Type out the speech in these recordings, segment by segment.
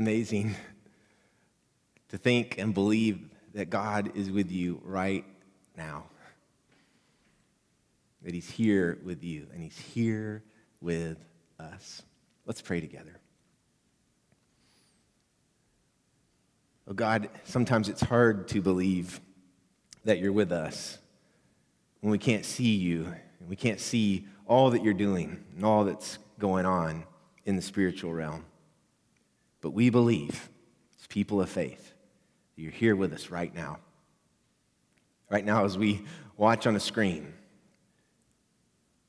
amazing to think and believe that God is with you right now. That He's here with you and He's here with us. Let's pray together. Oh God, sometimes it's hard to believe that you're with us when we can't see you and we can't see all that you're doing and all that's going on in the spiritual realm. But we believe, as people of faith, that you're here with us right now. Right now, as we watch on a screen,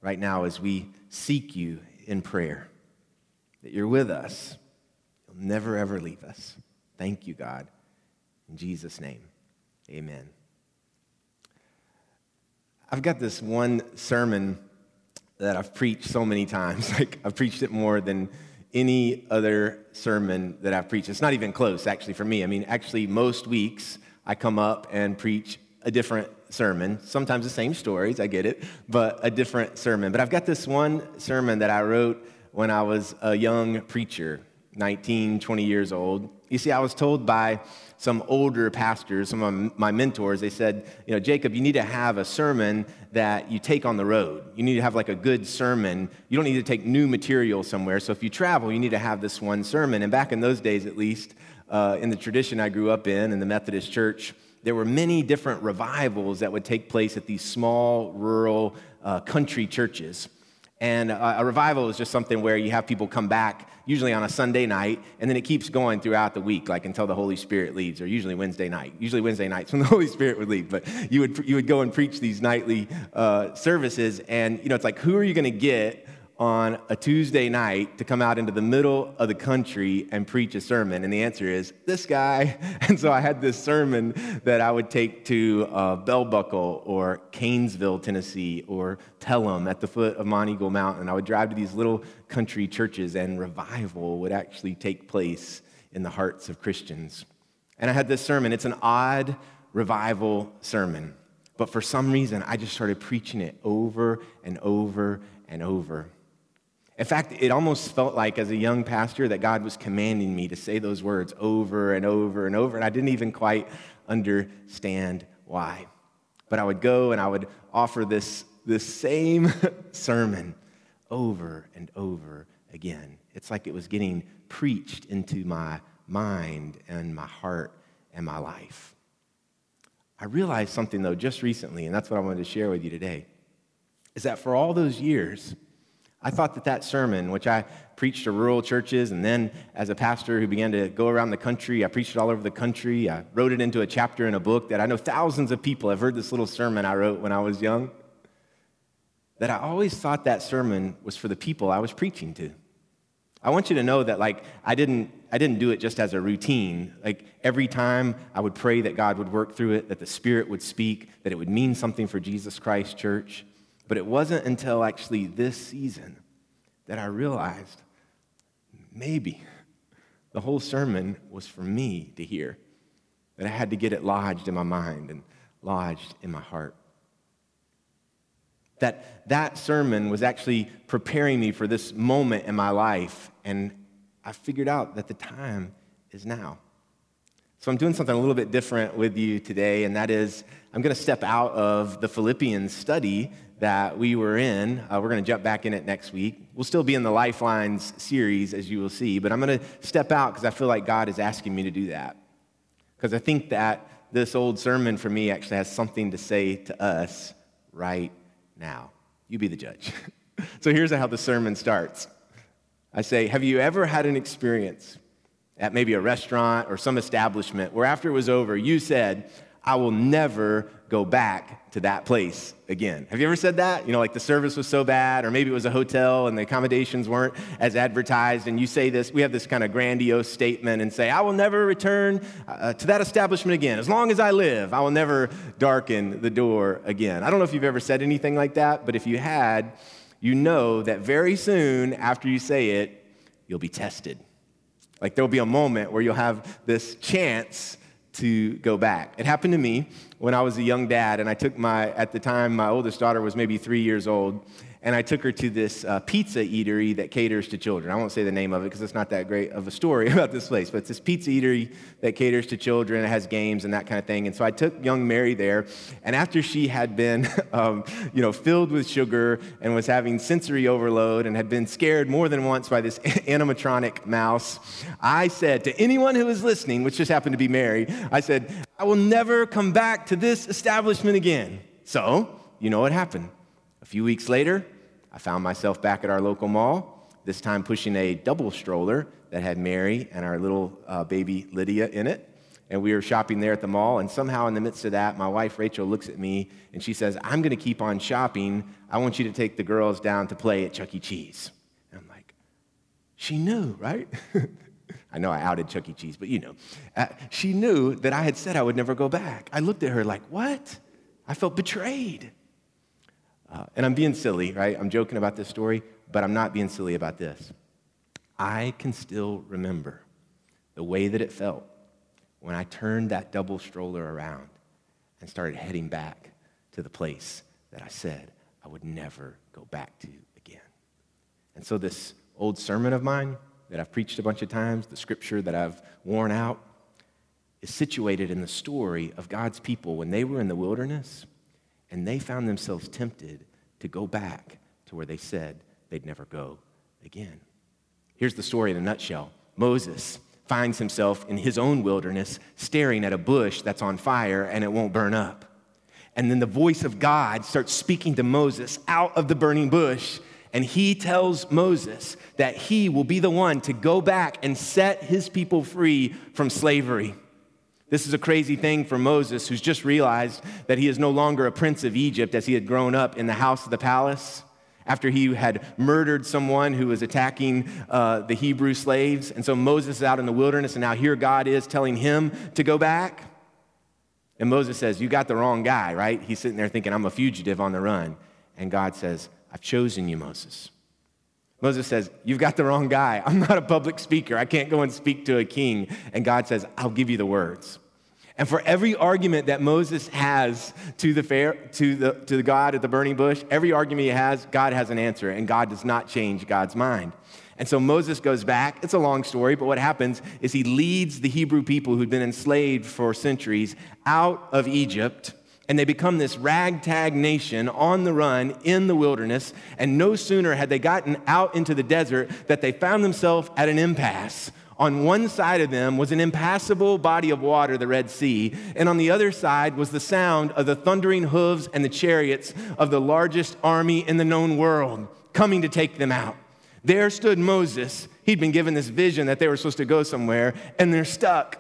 right now, as we seek you in prayer, that you're with us. You'll never, ever leave us. Thank you, God. In Jesus' name, amen. I've got this one sermon that I've preached so many times. Like, I've preached it more than any other sermon that I've preached. It's not even close, actually, for me. I mean, actually, most weeks I come up and preach a different sermon, sometimes the same stories, I get it, but a different sermon. But I've got this one sermon that I wrote when I was a young preacher, 19, 20 years old. You see, I was told by some older pastors, some of my mentors, they said, you know, Jacob, you need to have a sermon that you take on the road. You need to have like a good sermon. You don't need to take new material somewhere. So if you travel, you need to have this one sermon. And back in those days, at least, uh, in the tradition I grew up in, in the Methodist Church, there were many different revivals that would take place at these small, rural, uh, country churches. And a, revival is just something where you have people come back, usually on a Sunday night, and then it keeps going throughout the week, like until the Holy Spirit leaves, or usually Wednesday night. Usually Wednesday nights when the Holy Spirit would leave. But you would, you would go and preach these nightly uh, services, and you know, it's like, who are you going to get on a Tuesday night to come out into the middle of the country and preach a sermon? And the answer is this guy. And so I had this sermon that I would take to uh, Bell Buckle or Cainsville, Tennessee, or Pelham at the foot of Monteagle Mountain. I would drive to these little country churches, and revival would actually take place in the hearts of Christians. And I had this sermon. It's an odd revival sermon. But for some reason, I just started preaching it over and over and over. In fact, it almost felt like as a young pastor that God was commanding me to say those words over and over and over, and I didn't even quite understand why. But I would go and I would offer this, this same sermon over and over again. It's like it was getting preached into my mind and my heart and my life. I realized something, though, just recently, and that's what I wanted to share with you today, is that for all those years, I thought that that sermon, which I preached to rural churches, and then as a pastor who began to go around the country, I preached it all over the country. I wrote it into a chapter in a book that I know thousands of people have heard this little sermon I wrote when I was young. That I always thought that sermon was for the people I was preaching to. I want you to know that like I didn't I didn't do it just as a routine. Like every time I would pray that God would work through it, that the Spirit would speak, that it would mean something for Jesus Christ Church. But it wasn't until actually this season that I realized maybe the whole sermon was for me to hear, that I had to get it lodged in my mind and lodged in my heart. That that sermon was actually preparing me for this moment in my life, and I figured out that the time is now. So I'm doing something a little bit different with you today, and that is I'm going to step out of the Philippians study that we were in. Uh, we're going to jump back in it next week. We'll still be in the Lifelines series, as you will see, but I'm going to step out because I feel like God is asking me to do that. Because I think that this old sermon for me actually has something to say to us right now. You be the judge. so here's how the sermon starts I say, Have you ever had an experience at maybe a restaurant or some establishment where after it was over, you said, I will never go back to that place again. Have you ever said that? You know, like the service was so bad, or maybe it was a hotel and the accommodations weren't as advertised, and you say this, we have this kind of grandiose statement and say, I will never return uh, to that establishment again. As long as I live, I will never darken the door again. I don't know if you've ever said anything like that, but if you had, you know that very soon after you say it, you'll be tested. Like there'll be a moment where you'll have this chance to go back. It happened to me when I was a young dad, and I took my, at the time, my oldest daughter was maybe three years old, and I took her to this uh, pizza eatery that caters to children. I won't say the name of it because it's not that great of a story about this place, but it's this pizza eatery that caters to children. It has games and that kind of thing. And so I took young Mary there, and after she had been, um, you know, filled with sugar and was having sensory overload and had been scared more than once by this animatronic mouse, I said to anyone who was listening, which just happened to be Mary, I said, I will never come back to this establishment again. So, you know what happened? A few weeks later, I found myself back at our local mall, this time pushing a double stroller that had Mary and our little uh, baby Lydia in it. And we were shopping there at the mall, and somehow in the midst of that, my wife Rachel looks at me and she says, I'm gonna keep on shopping. I want you to take the girls down to play at Chuck E. Cheese. And I'm like, she knew, right? I know I outed Chuck E. Cheese, but you know. Uh, she knew that I had said I would never go back. I looked at her like, what? I felt betrayed. Uh, and I'm being silly, right? I'm joking about this story, but I'm not being silly about this. I can still remember the way that it felt when I turned that double stroller around and started heading back to the place that I said I would never go back to again. And so, this old sermon of mine that I've preached a bunch of times, the scripture that I've worn out, is situated in the story of God's people when they were in the wilderness and they found themselves tempted to go back to where they said they'd never go again. Here's the story in a nutshell Moses finds himself in his own wilderness staring at a bush that's on fire and it won't burn up. And then the voice of God starts speaking to Moses out of the burning bush. And he tells Moses that he will be the one to go back and set his people free from slavery. This is a crazy thing for Moses, who's just realized that he is no longer a prince of Egypt as he had grown up in the house of the palace after he had murdered someone who was attacking uh, the Hebrew slaves. And so Moses is out in the wilderness, and now here God is telling him to go back. And Moses says, You got the wrong guy, right? He's sitting there thinking, I'm a fugitive on the run. And God says, I've chosen you, Moses. Moses says, You've got the wrong guy. I'm not a public speaker. I can't go and speak to a king. And God says, I'll give you the words. And for every argument that Moses has to the, fair, to, the, to the God at the burning bush, every argument he has, God has an answer, and God does not change God's mind. And so Moses goes back. It's a long story, but what happens is he leads the Hebrew people who'd been enslaved for centuries out of Egypt, and they become this ragtag nation on the run in the wilderness. And no sooner had they gotten out into the desert that they found themselves at an impasse on one side of them was an impassable body of water, the Red Sea, and on the other side was the sound of the thundering hooves and the chariots of the largest army in the known world coming to take them out. There stood Moses. He'd been given this vision that they were supposed to go somewhere, and they're stuck.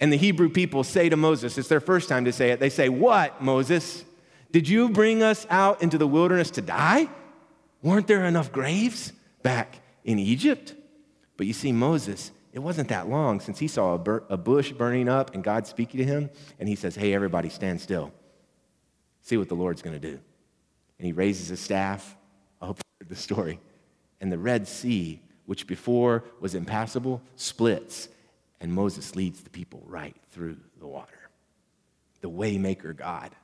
And the Hebrew people say to Moses, it's their first time to say it, they say, What, Moses? Did you bring us out into the wilderness to die? Weren't there enough graves back in Egypt? But you see, Moses, it wasn't that long since he saw a, bur- a bush burning up and God speaking to him, and he says, Hey, everybody, stand still. See what the Lord's going to do. And he raises his staff. I hope you heard the story. And the Red Sea, which before was impassable, splits, and Moses leads the people right through the water. The waymaker God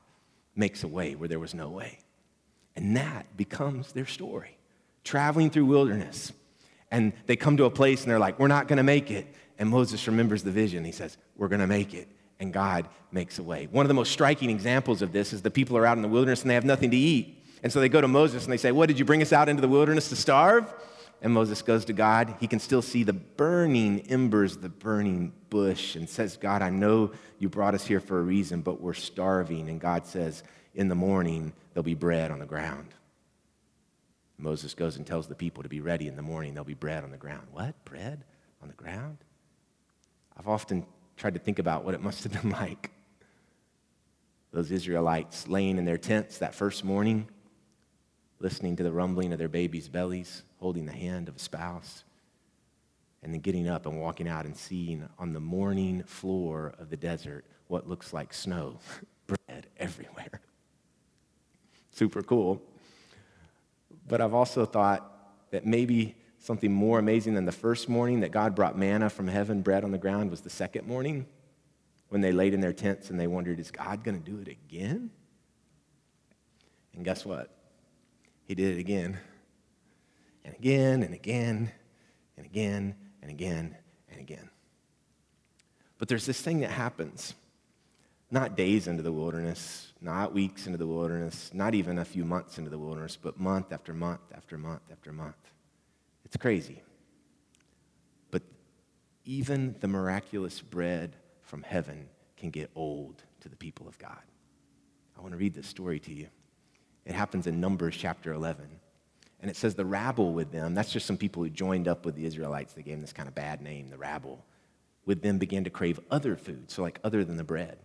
makes a way where there was no way. And that becomes their story. Traveling through wilderness, and they come to a place and they're like, We're not going to make it. And Moses remembers the vision. He says, We're going to make it. And God makes a way. One of the most striking examples of this is the people are out in the wilderness and they have nothing to eat. And so they go to Moses and they say, What, did you bring us out into the wilderness to starve? And Moses goes to God. He can still see the burning embers, the burning bush, and says, God, I know you brought us here for a reason, but we're starving. And God says, In the morning, there'll be bread on the ground. Moses goes and tells the people to be ready in the morning. There'll be bread on the ground. What? Bread on the ground? I've often tried to think about what it must have been like. Those Israelites laying in their tents that first morning, listening to the rumbling of their babies' bellies, holding the hand of a spouse, and then getting up and walking out and seeing on the morning floor of the desert what looks like snow, bread everywhere. Super cool. But I've also thought that maybe something more amazing than the first morning that God brought manna from heaven, bread on the ground, was the second morning when they laid in their tents and they wondered, is God going to do it again? And guess what? he did it again and again and again and again and again and again. But there's this thing that happens not days into the wilderness, not weeks into the wilderness, not even a few months into the wilderness, but month after month after month after month. It's crazy. But even the miraculous bread from heaven can get old to the people of God. I want to read this story to you. It happens in Numbers chapter 11. And it says the rabble with them, that's just some people who joined up with the Israelites. They gave them this kind of bad name, the rabble. With them began to crave other food, so like other than the bread.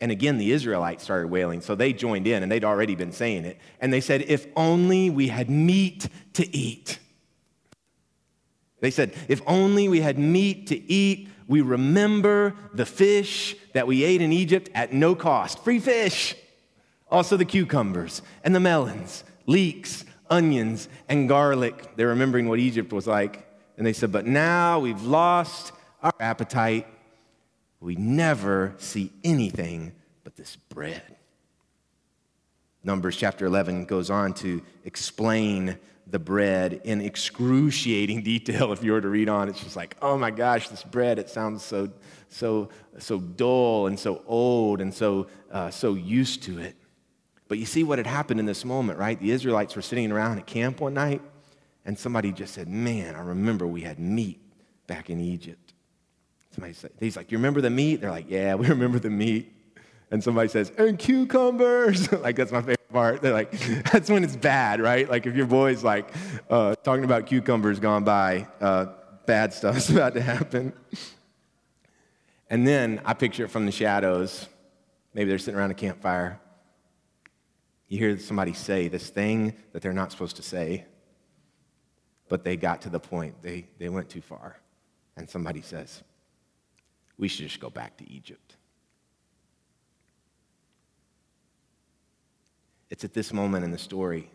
And again, the Israelites started wailing, so they joined in, and they'd already been saying it. And they said, If only we had meat to eat. They said, If only we had meat to eat, we remember the fish that we ate in Egypt at no cost. Free fish. Also, the cucumbers and the melons, leeks, onions, and garlic. They're remembering what Egypt was like. And they said, But now we've lost our appetite. We never see anything but this bread. Numbers chapter 11 goes on to explain the bread in excruciating detail. If you were to read on, it's just like, oh my gosh, this bread, it sounds so, so, so dull and so old and so, uh, so used to it. But you see what had happened in this moment, right? The Israelites were sitting around at camp one night, and somebody just said, Man, I remember we had meat back in Egypt. Somebody He's like, You remember the meat? They're like, Yeah, we remember the meat. And somebody says, And cucumbers. like, that's my favorite part. They're like, That's when it's bad, right? Like, if your boy's like uh, talking about cucumbers gone by, uh, bad stuff's about to happen. And then I picture it from the shadows. Maybe they're sitting around a campfire you hear somebody say this thing that they're not supposed to say, but they got to the point, they, they went too far. And somebody says, We should just go back to Egypt. It's at this moment in the story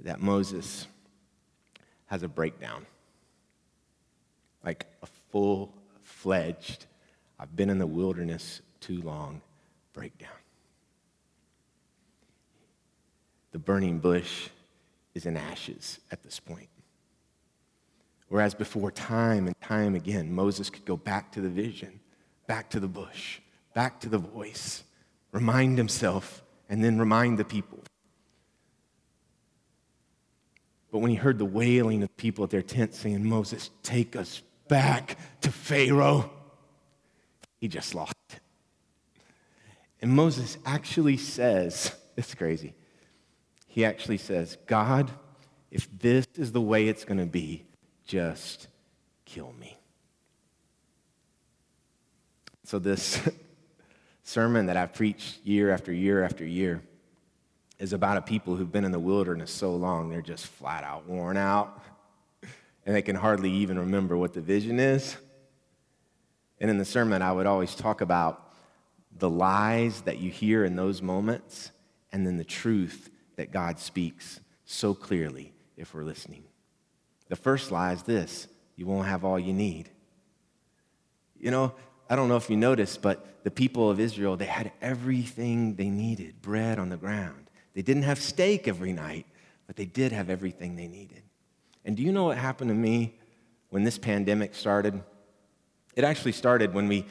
that Moses has a breakdown. Like a full fledged, I've been in the wilderness too long breakdown. the burning bush is in ashes at this point. Whereas before, time and time again, Moses could go back to the vision, back to the bush, back to the voice, remind himself, and then remind the people. But when he heard the wailing of people at their tent saying, Moses, take us back to Pharaoh, he just lost it. And Moses actually says, it's crazy he actually says, God, if this is the way it's going to be, just kill me. So, this sermon that I've preached year after year after year is about a people who've been in the wilderness so long, they're just flat out worn out, and they can hardly even remember what the vision is. And in the sermon, I would always talk about the lies that you hear in those moments and then the truth that God speaks so clearly if we're listening. The first lie is this you won't have all you need. You know, I don't know if you noticed, but the people of Israel, they had everything they needed bread on the ground. They didn't have steak every night, but they did have everything they needed. And do you know what happened to me when this pandemic started? It actually started when we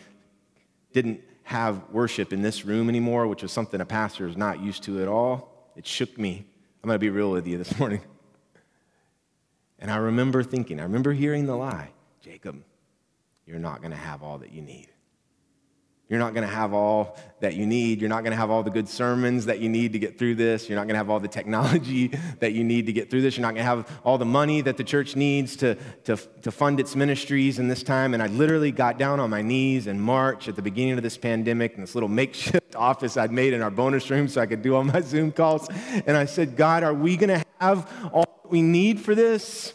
didn't have worship in this room anymore, which was something a pastor is not used to at all. It shook me. I'm going to be real with you this morning. And I remember thinking, I remember hearing the lie Jacob, you're not going to have all that you need. You're not going to have all that you need. You're not going to have all the good sermons that you need to get through this. You're not going to have all the technology that you need to get through this. You're not going to have all the money that the church needs to, to, to fund its ministries in this time. And I literally got down on my knees in March at the beginning of this pandemic in this little makeshift office I'd made in our bonus room so I could do all my Zoom calls. And I said, God, are we going to have all that we need for this?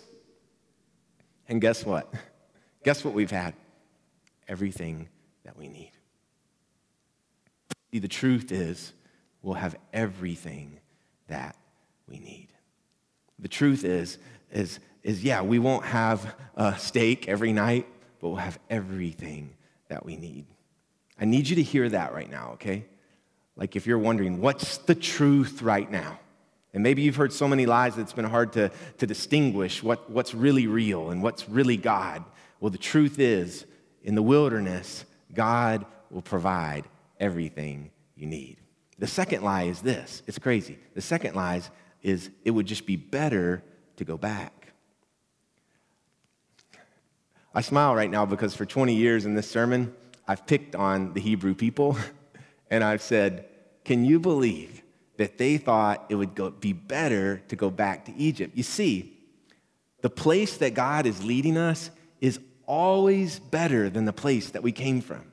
And guess what? Guess what we've had? Everything that we need. See, the truth is, we'll have everything that we need. The truth is, is, is yeah, we won't have a steak every night, but we'll have everything that we need. I need you to hear that right now, okay? Like if you're wondering, what's the truth right now? And maybe you've heard so many lies that it's been hard to, to distinguish what, what's really real and what's really God. Well, the truth is, in the wilderness, God will provide everything you need. The second lie is this it's crazy. The second lie is it would just be better to go back. I smile right now because for 20 years in this sermon, I've picked on the Hebrew people and I've said, Can you believe that they thought it would go, be better to go back to Egypt? You see, the place that God is leading us is always better than the place that we came from.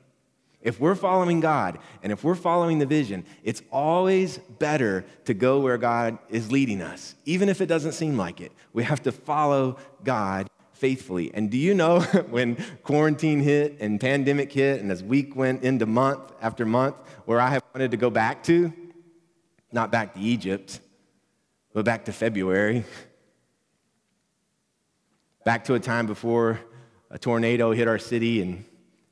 If we're following God and if we're following the vision, it's always better to go where God is leading us, even if it doesn't seem like it. We have to follow God faithfully. And do you know when quarantine hit and pandemic hit, and as week went into month after month, where I have wanted to go back to? Not back to Egypt, but back to February. Back to a time before a tornado hit our city and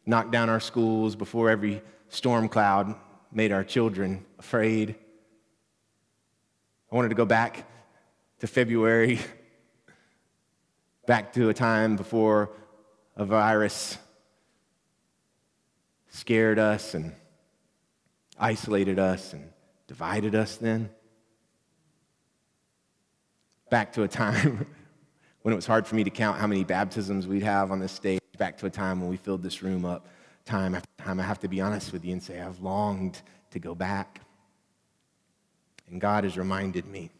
knocked down our schools, before every storm cloud made our children afraid. I wanted to go back to February, back to a time before a virus scared us and isolated us and divided us then. Back to a time when it was hard for me to count how many baptisms we'd have on this stage back to a time when we filled this room up time after time. I have to be honest with you and say, I've longed to go back. And God has reminded me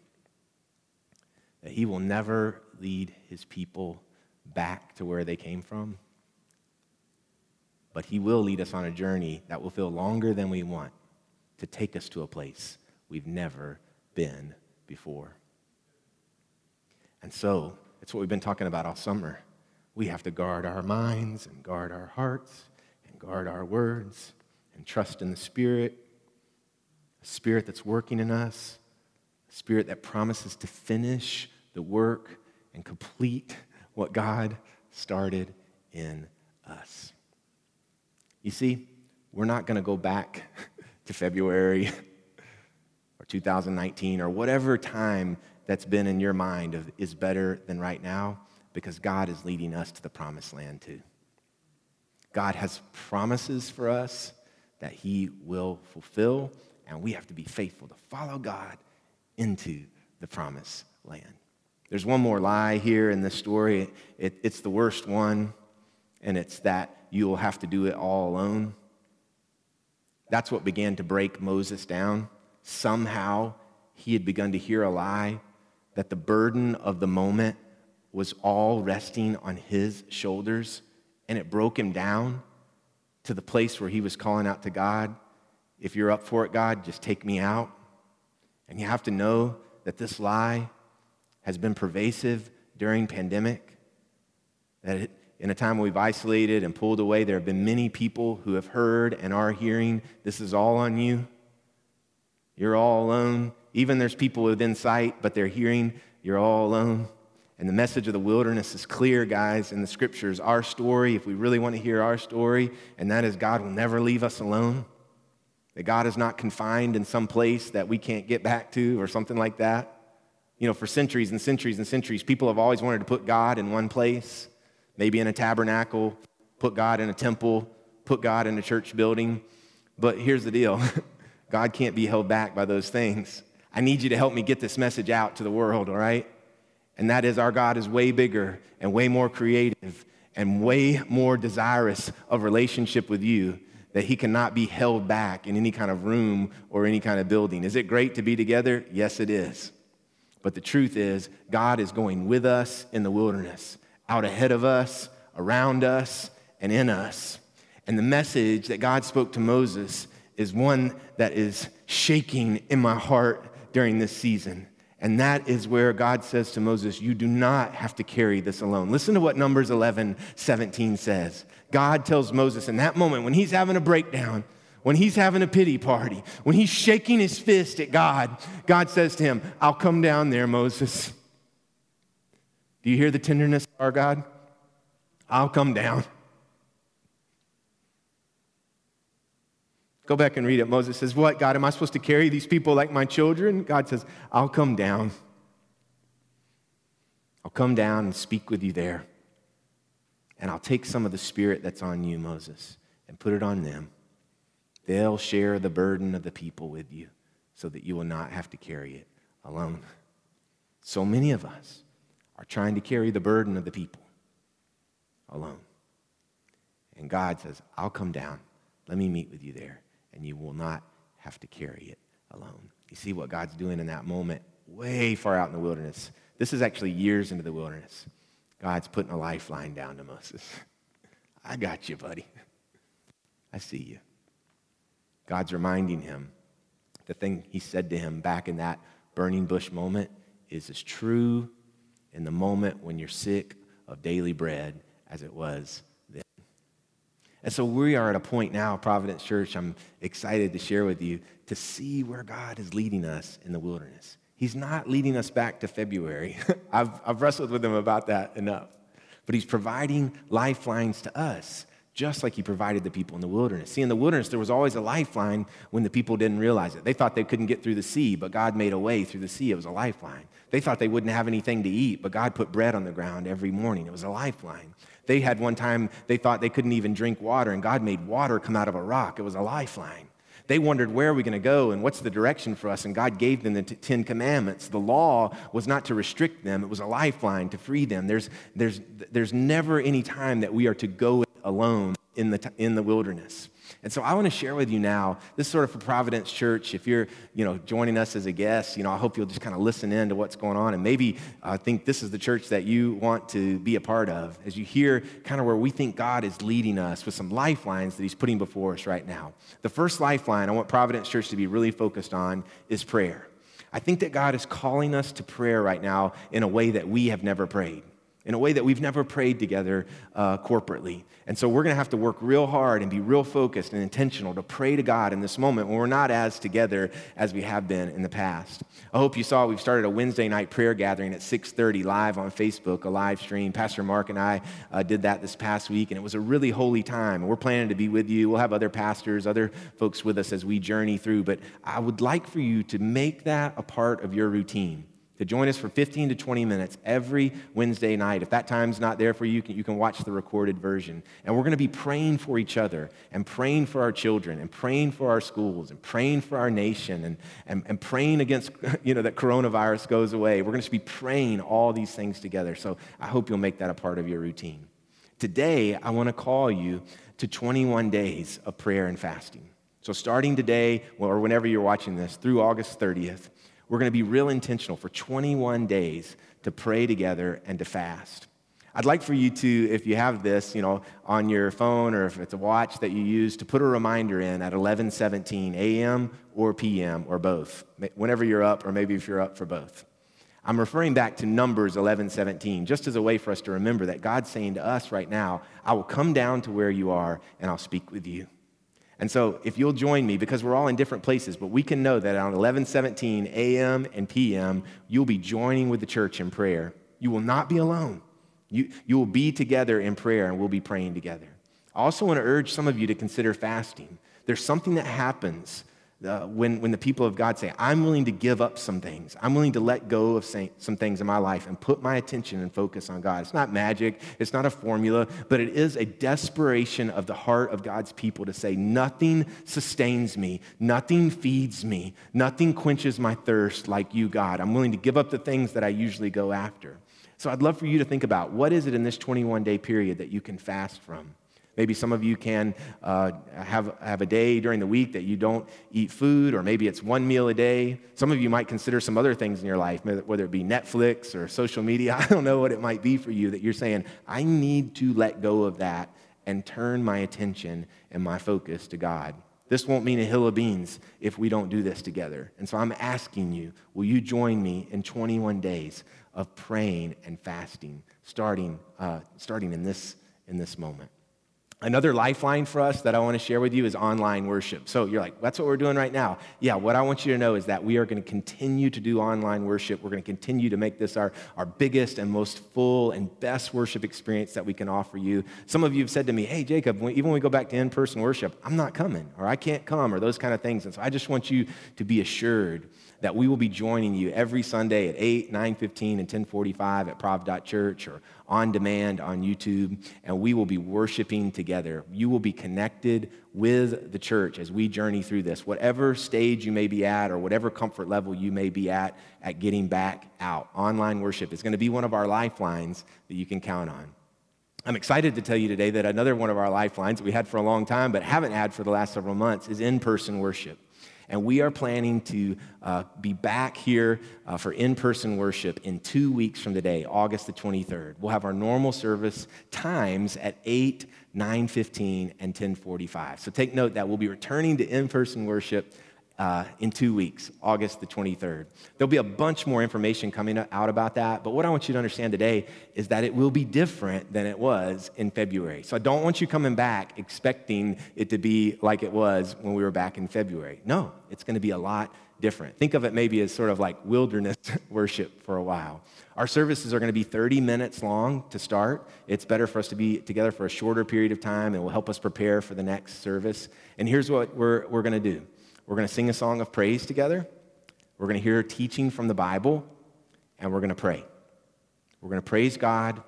that He will never lead His people back to where they came from, but He will lead us on a journey that will feel longer than we want to take us to a place we've never been before. And so, it's what we've been talking about all summer we have to guard our minds and guard our hearts and guard our words and trust in the Spirit, a Spirit that's working in us, a Spirit that promises to finish the work and complete what God started in us. You see, we're not going to go back to February or 2019 or whatever time that's been in your mind of is better than right now because God is leading us to the promised land too. God has promises for us that He will fulfill, and we have to be faithful to follow God into the promised land. There's one more lie here in this story. It, it's the worst one, and it's that you will have to do it all alone. That's what began to break Moses down. Somehow he had begun to hear a lie that the burden of the moment was all resting on his shoulders, and it broke him down to the place where he was calling out to God, If you're up for it, God, just take me out. And you have to know that this lie has been pervasive during pandemic, that it, in a time when we've isolated and pulled away, there have been many people who have heard and are hearing, This is all on you. You're all alone. Even there's people within sight, but they're hearing, You're all alone. And the message of the wilderness is clear, guys, in the scriptures. Our story, if we really want to hear our story, and that is God will never leave us alone. That God is not confined in some place that we can't get back to or something like that. You know, for centuries and centuries and centuries, people have always wanted to put God in one place, maybe in a tabernacle, put God in a temple, put God in a church building. But here's the deal God can't be held back by those things. I need you to help me get this message out to the world, all right? And that is our God is way bigger and way more creative and way more desirous of relationship with you that he cannot be held back in any kind of room or any kind of building. Is it great to be together? Yes, it is. But the truth is, God is going with us in the wilderness, out ahead of us, around us, and in us. And the message that God spoke to Moses is one that is shaking in my heart during this season. And that is where God says to Moses, You do not have to carry this alone. Listen to what Numbers 11, 17 says. God tells Moses in that moment when he's having a breakdown, when he's having a pity party, when he's shaking his fist at God, God says to him, I'll come down there, Moses. Do you hear the tenderness of our God? I'll come down. Go back and read it. Moses says, What, God, am I supposed to carry these people like my children? God says, I'll come down. I'll come down and speak with you there. And I'll take some of the spirit that's on you, Moses, and put it on them. They'll share the burden of the people with you so that you will not have to carry it alone. So many of us are trying to carry the burden of the people alone. And God says, I'll come down. Let me meet with you there, and you will not have to carry it alone. You see what God's doing in that moment, way far out in the wilderness. This is actually years into the wilderness. God's putting a lifeline down to Moses. I got you, buddy. I see you. God's reminding him the thing he said to him back in that burning bush moment is as true in the moment when you're sick of daily bread as it was. And so we are at a point now, Providence Church, I'm excited to share with you to see where God is leading us in the wilderness. He's not leading us back to February. I've, I've wrestled with him about that enough. But he's providing lifelines to us just like he provided the people in the wilderness. See, in the wilderness, there was always a lifeline when the people didn't realize it. They thought they couldn't get through the sea, but God made a way through the sea. It was a lifeline. They thought they wouldn't have anything to eat, but God put bread on the ground every morning. It was a lifeline. They had one time, they thought they couldn't even drink water, and God made water come out of a rock. It was a lifeline. They wondered, where are we going to go and what's the direction for us? And God gave them the t- Ten Commandments. The law was not to restrict them, it was a lifeline to free them. There's, there's, there's never any time that we are to go alone in the, in the wilderness. And so I want to share with you now, this is sort of for Providence Church. If you're, you know, joining us as a guest, you know, I hope you'll just kind of listen in to what's going on and maybe uh, think this is the church that you want to be a part of as you hear kind of where we think God is leading us with some lifelines that he's putting before us right now. The first lifeline I want Providence Church to be really focused on is prayer. I think that God is calling us to prayer right now in a way that we have never prayed in a way that we've never prayed together uh, corporately. And so we're going to have to work real hard and be real focused and intentional to pray to God in this moment when we're not as together as we have been in the past. I hope you saw we've started a Wednesday night prayer gathering at 6:30 live on Facebook, a live stream. Pastor Mark and I uh, did that this past week, and it was a really holy time. And we're planning to be with you. We'll have other pastors, other folks with us as we journey through. But I would like for you to make that a part of your routine to join us for 15 to 20 minutes every Wednesday night. If that time's not there for you, you can, watch the recorded version. And we're going to be praying for each other and praying for our children and praying for our schools and praying for our nation and, and, and praying against, you know, that coronavirus goes away. We're going to be praying all these things together. So I hope you'll make that a part of your routine. Today, I want to call you to 21 days of prayer and fasting. So starting today, or whenever you're watching this, through August 30th, we're going to be real intentional for 21 days to pray together and to fast. I'd like for you to, if you have this, you know, on your phone or if it's a watch that you use, to put a reminder in at 11:17 a.m. or p.m. or both, whenever you're up, or maybe if you're up for both. I'm referring back to Numbers 11:17, just as a way for us to remember that God's saying to us right now, "I will come down to where you are and I'll speak with you." And so, if you'll join me, because we're all in different places, but we can know that on 11:17 a.m. and p.m., you'll be joining with the church in prayer. You will not be alone. You, you will be together in prayer, and we'll be praying together. I also want to urge some of you to consider fasting. There's something that happens uh, when, when the people of God say, I'm willing to give up some things, I'm willing to let go of some things in my life and put my attention and focus on God. It's not magic, it's not a formula, but it is a desperation of the heart of God's people to say, Nothing sustains me, nothing feeds me, nothing quenches my thirst like you, God. I'm willing to give up the things that I usually go after. So I'd love for you to think about what is it in this 21 day period that you can fast from? Maybe some of you can uh, have, have a day during the week that you don't eat food, or maybe it's one meal a day. Some of you might consider some other things in your life, whether it be Netflix or social media. I don't know what it might be for you that you're saying, I need to let go of that and turn my attention and my focus to God. This won't mean a hill of beans if we don't do this together. And so I'm asking you, will you join me in 21 days of praying and fasting, starting, uh, starting in, this, in this moment? Another lifeline for us that I want to share with you is online worship. So you're like, that's what we're doing right now. Yeah, what I want you to know is that we are going to continue to do online worship. We're going to continue to make this our, our biggest and most full and best worship experience that we can offer you. Some of you have said to me, hey, Jacob, even when we go back to in person worship, I'm not coming, or I can't come, or those kind of things. And so I just want you to be assured that we will be joining you every Sunday at 8, 9:15, and 10:45 at Prov.Church or on demand on YouTube, and we will be worshiping together. You will be connected with the church as we journey through this, whatever stage you may be at or whatever comfort level you may be at at getting back out. Online worship is going to be one of our lifelines that you can count on. I'm excited to tell you today that another one of our lifelines that we had for a long time but haven't had for the last several months is in person worship. And we are planning to uh, be back here uh, for in person worship in two weeks from today, August the 23rd. We'll have our normal service times at 8, 9.15, and 10.45. So take note that we'll be returning to in person worship uh, in two weeks, August the 23rd. There'll be a bunch more information coming out about that, but what I want you to understand today is that it will be different than it was in February. So I don't want you coming back expecting it to be like it was when we were back in February. No, it's going to be a lot different. Think of it maybe as sort of like wilderness worship for a while. Our services are going to be 30 minutes long to start. It's better for us to be together for a shorter period of time and will help us prepare for the next service. And here's what we're, we're going to do we're going to sing a song of praise together. We're going to hear teaching from the Bible, and we're going to pray. We're going to praise God,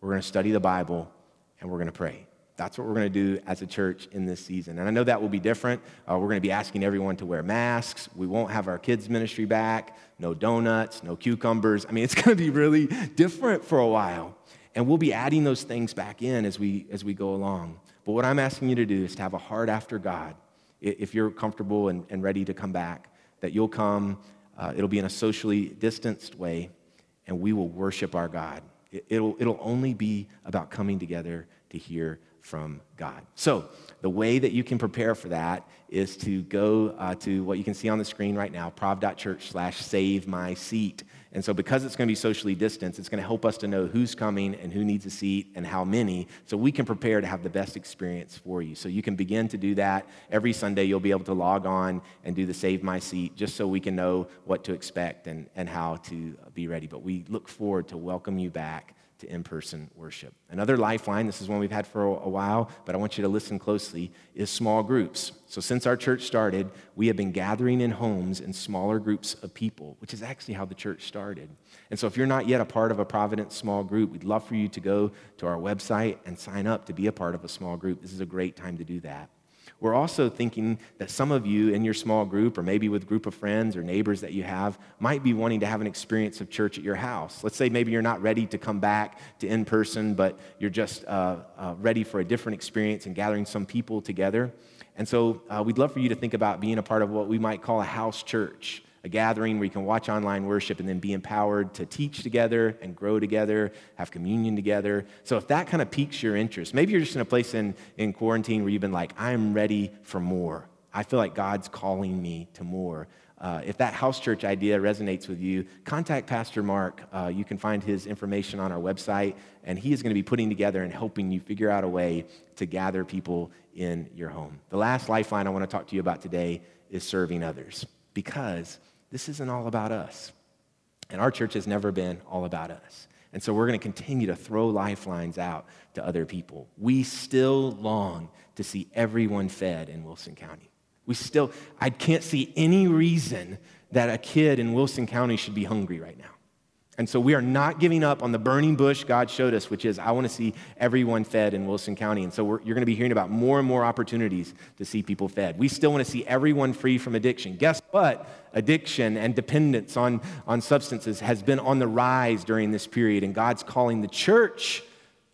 we're going to study the Bible, and we're going to pray. That's what we're going to do as a church in this season. And I know that will be different. Uh, we're going to be asking everyone to wear masks. We won't have our kids' ministry back. No donuts, no cucumbers. I mean, it's going to be really different for a while. And we'll be adding those things back in as we, as we go along. But what I'm asking you to do is to have a heart after God if you're comfortable and, and ready to come back, that you'll come. Uh, it'll be in a socially distanced way, and we will worship our God. It, it'll, it'll only be about coming together to hear from God. So, the way that you can prepare for that is to go uh, to what you can see on the screen right now, prov.church slash save my seat. And so, because it's going to be socially distanced, it's going to help us to know who's coming and who needs a seat and how many, so we can prepare to have the best experience for you. So, you can begin to do that. Every Sunday, you'll be able to log on and do the Save My Seat just so we can know what to expect and, and how to be ready. But we look forward to welcome you back to in person worship. Another lifeline, this is one we've had for a while, but I want you to listen closely, is small groups. So, since our church started, we have been gathering in homes in smaller groups of people, which is actually how the church started. And so, if you're not yet a part of a Providence small group, we'd love for you to go to our website and sign up to be a part of a small group. This is a great time to do that. We're also thinking that some of you in your small group, or maybe with a group of friends or neighbors that you have, might be wanting to have an experience of church at your house. Let's say maybe you're not ready to come back to in person, but you're just uh, uh, ready for a different experience and gathering some people together. And so uh, we'd love for you to think about being a part of what we might call a house church a gathering where you can watch online worship and then be empowered to teach together and grow together, have communion together. So if that kind of piques your interest, maybe you're just in a place in, in quarantine where you've been like, I'm ready for more. I feel like God's calling me to more. Uh, if that house church idea resonates with you, contact Pastor Mark. Uh, you can find his information on our website, and he is going to be putting together and helping you figure out a way to gather people in your home. The last lifeline I want to talk to you about today is serving others because this isn't all about us. And our church has never been all about us. And so we're going to continue to throw lifelines out to other people. We still long to see everyone fed in Wilson County. We still, I can't see any reason that a kid in Wilson County should be hungry right now. And so we are not giving up on the burning bush God showed us, which is I want to see everyone fed in Wilson County. And so you're going to be hearing about more and more opportunities to see people fed. We still want to see everyone free from addiction. Guess what? Addiction and dependence on, on substances has been on the rise during this period, and God's calling the church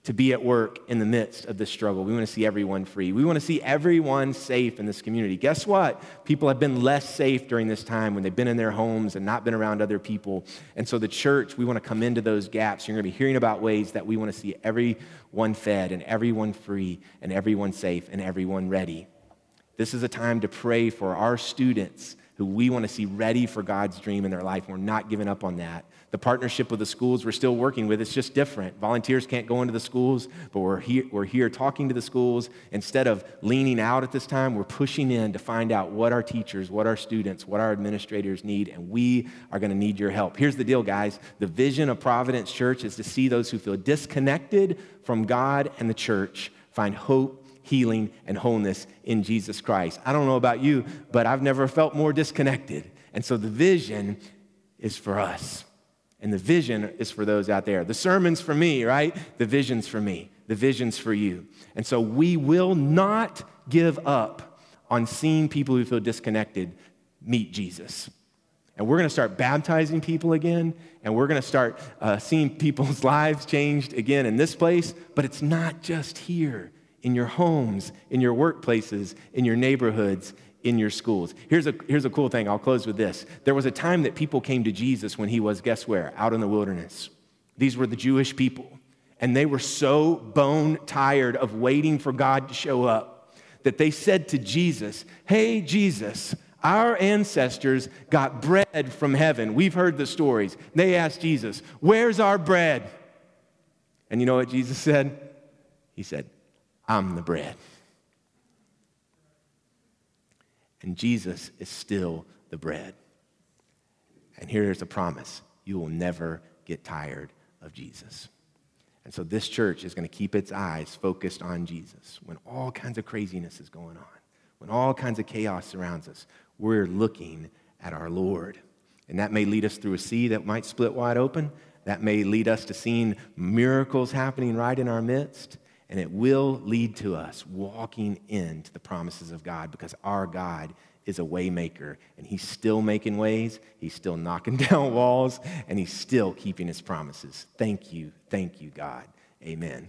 to be at work in the midst of this struggle. We want to see everyone free. We want to see everyone safe in this community. Guess what? People have been less safe during this time when they've been in their homes and not been around other people. And so, the church, we want to come into those gaps. You're going to be hearing about ways that we want to see everyone fed and everyone free and everyone safe and everyone ready. This is a time to pray for our students who we want to see ready for God's dream in their life. We're not giving up on that. The partnership with the schools we're still working with, it's just different. Volunteers can't go into the schools, but we're here, we're here talking to the schools. Instead of leaning out at this time, we're pushing in to find out what our teachers, what our students, what our administrators need, and we are going to need your help. Here's the deal, guys. The vision of Providence Church is to see those who feel disconnected from God and the church find hope healing, and wholeness in Jesus Christ. I don't know about you, but I've never felt more disconnected. And so the vision is for us. And the vision is for those out there. The sermon's for me, right? The vision's for me. The vision's for you. And so we will not give up on seeing people who feel disconnected meet Jesus. And we're going to start baptizing people again, and we're going to start uh, seeing people's lives changed again in this place. But it's not just here in your homes, in your workplaces, in your neighborhoods, in your schools. Here's a, here's a cool thing. I'll close with this. There was a time that people came to Jesus when he was, guess where? Out in the wilderness. These were the Jewish people. And they were so bone tired of waiting for God to show up that they said to Jesus, Hey, Jesus, our ancestors got bread from heaven. We've heard the stories. They asked Jesus, Where's our bread? And you know what Jesus said? He said, I'm the bread. And Jesus is still the bread. And here's a promise you will never get tired of Jesus. And so this church is going to keep its eyes focused on Jesus. When all kinds of craziness is going on, when all kinds of chaos surrounds us, we're looking at our Lord. And that may lead us through a sea that might split wide open. That may lead us to seeing miracles happening right in our midst. And it will lead to us walking into the promises of God because our God is a waymaker and he's still making ways, he's still knocking down walls, and he's still keeping his promises. Thank you, thank you, God. Amen.